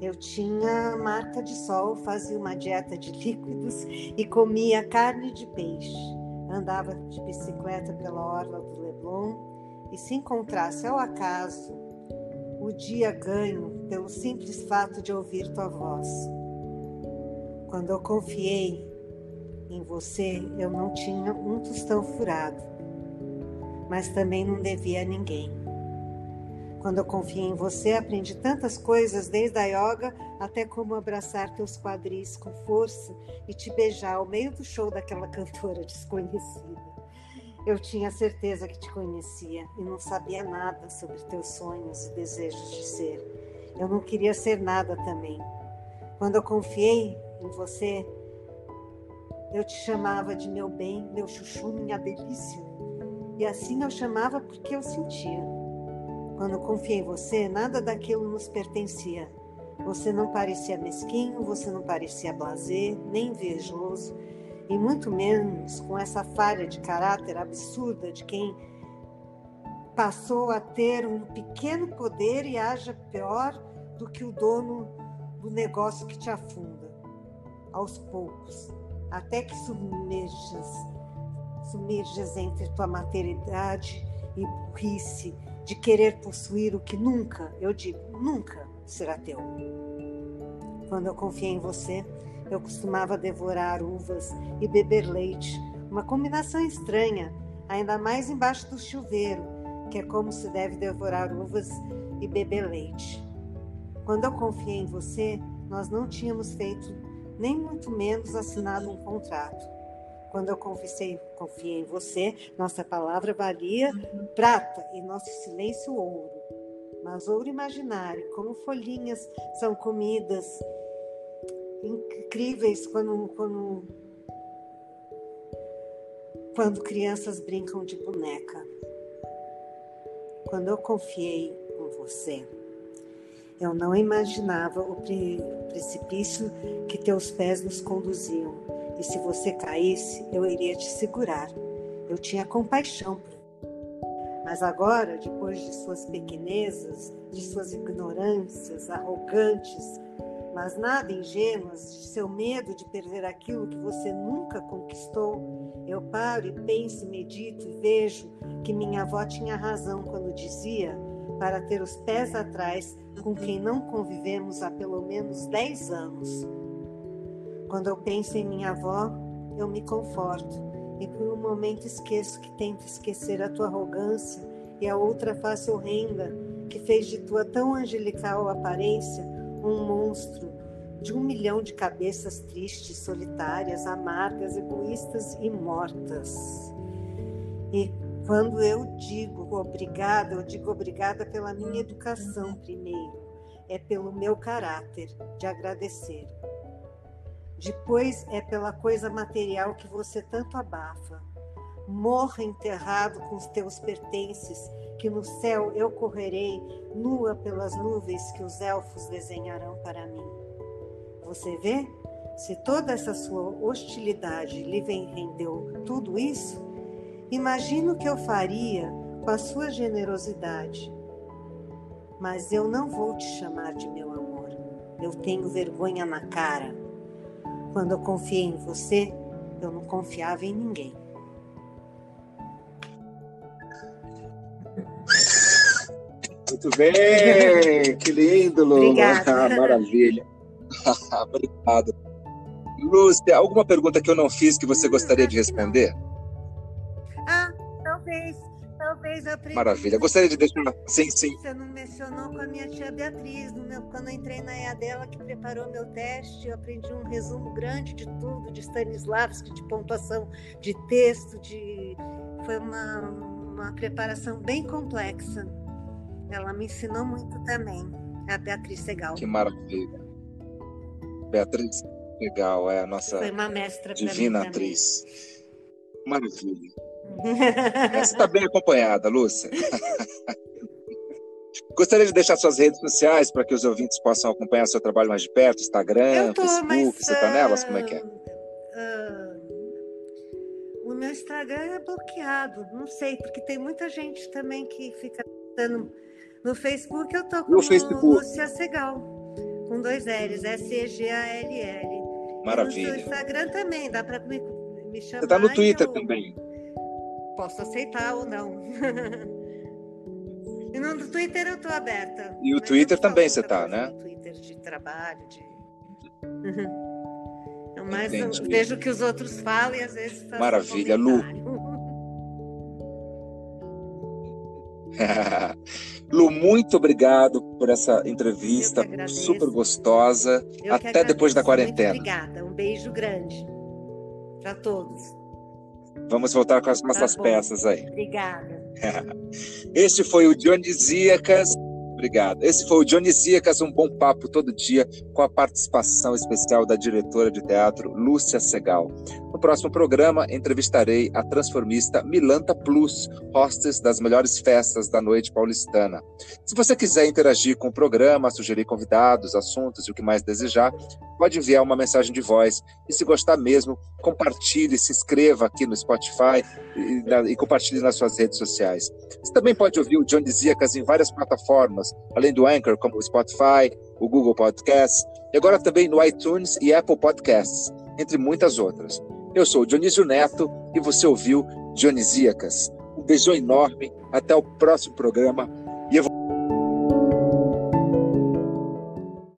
eu tinha marca de sol, fazia uma dieta de líquidos e comia carne de peixe. Andava de bicicleta pela orla do Leblon e se encontrasse ao acaso o dia ganho pelo simples fato de ouvir tua voz. Quando eu confiei em você, eu não tinha um tostão furado, mas também não devia a ninguém. Quando eu confiei em você, aprendi tantas coisas, desde a yoga até como abraçar teus quadris com força e te beijar ao meio do show daquela cantora desconhecida. Eu tinha certeza que te conhecia e não sabia nada sobre teus sonhos e desejos de ser. Eu não queria ser nada também. Quando eu confiei em você, eu te chamava de meu bem, meu chuchu, minha delícia. E assim eu chamava porque eu sentia. Quando confiei em você, nada daquilo nos pertencia. Você não parecia mesquinho, você não parecia blazer, nem invejoso, e muito menos com essa falha de caráter absurda de quem passou a ter um pequeno poder e haja pior do que o dono do negócio que te afunda, aos poucos, até que submerges, submerges entre tua maternidade e burrice de querer possuir o que nunca, eu digo, nunca será teu. Quando eu confiei em você, eu costumava devorar uvas e beber leite, uma combinação estranha, ainda mais embaixo do chuveiro, que é como se deve devorar uvas e beber leite. Quando eu confiei em você, nós não tínhamos feito, nem muito menos assinado um contrato. Quando eu confessei, confiei em você, nossa palavra valia prata e nosso silêncio ouro. Mas ouro imaginário, como folhinhas são comidas incríveis quando, quando, quando crianças brincam de boneca. Quando eu confiei em você, eu não imaginava o precipício que teus pés nos conduziam e se você caísse, eu iria te segurar. Eu tinha compaixão por mas agora, depois de suas pequenezas, de suas ignorâncias arrogantes, mas nada ingênuas, de seu medo de perder aquilo que você nunca conquistou, eu paro e penso, medito e vejo que minha avó tinha razão quando dizia para ter os pés atrás com quem não convivemos há pelo menos dez anos. Quando eu penso em minha avó, eu me conforto e por um momento esqueço que tento esquecer a tua arrogância e a outra face horrenda que fez de tua tão angelical aparência um monstro de um milhão de cabeças tristes, solitárias, amargas, egoístas e mortas. E quando eu digo obrigada, eu digo obrigada pela minha educação primeiro, é pelo meu caráter de agradecer. Depois é pela coisa material que você tanto abafa. Morra enterrado com os teus pertences, que no céu eu correrei nua pelas nuvens que os elfos desenharão para mim. Você vê? Se toda essa sua hostilidade lhe rendeu tudo isso, imagino que eu faria com a sua generosidade. Mas eu não vou te chamar de meu amor. Eu tenho vergonha na cara. Quando eu confiei em você, eu não confiava em ninguém. Muito bem, que lindo, Lu. Obrigada. Maravilha. Obrigado. Lúcia, alguma pergunta que eu não fiz que você gostaria de responder? Talvez. Eu aprendi. Maravilha. Gostaria de deixar. Sim, sim. Você não mencionou com a minha tia Beatriz, meu, quando eu entrei na EA dela, que preparou meu teste, eu aprendi um resumo grande de tudo, de Stanislavski, de pontuação, de texto, de. Foi uma, uma preparação bem complexa. Ela me ensinou muito também, a Beatriz Segal. Que maravilha. Beatriz Legal, é a nossa Foi uma mestra pra mim divina atriz. Maravilha. Você está bem acompanhada, Lúcia. Gostaria de deixar suas redes sociais para que os ouvintes possam acompanhar seu trabalho mais de perto, Instagram, tô, Facebook, mas, você está nelas? Como é que é? ah, o meu Instagram é bloqueado, não sei, porque tem muita gente também que fica dando. No Facebook eu tô com No Facebook. Lúcia Segal, com dois L's, S-E-G-A-L-L. E no Maravilha. Instagram também, dá para me, me chamar. Você está no Twitter eu também. Posso aceitar ou não. e no Twitter eu tô aberta. E o mas Twitter também você tá, né? No Twitter de trabalho, de. Eu mais eu vejo que os outros falam e às vezes faço um Maravilha, Lu. Lu, muito obrigado por essa entrevista super gostosa. Eu Até depois da quarentena. Muito obrigada. Um beijo grande para todos. Vamos voltar com as nossas bom. peças aí. Obrigada. Este foi o Dionisíacas. Obrigado. Esse foi o Dionisíacas, um bom papo todo dia, com a participação especial da diretora de teatro Lúcia Segal. No próximo programa, entrevistarei a transformista Milanta Plus, hostess das melhores festas da noite paulistana. Se você quiser interagir com o programa, sugerir convidados, assuntos e o que mais desejar, pode enviar uma mensagem de voz. E se gostar mesmo, compartilhe, se inscreva aqui no Spotify e, e compartilhe nas suas redes sociais. Você também pode ouvir o Dionisíacas em várias plataformas, além do Anchor, como o Spotify, o Google Podcasts, e agora também no iTunes e Apple Podcasts, entre muitas outras. Eu sou Dionísio Neto e você ouviu Dionisíacas. Um beijo enorme, até o próximo programa e eu vou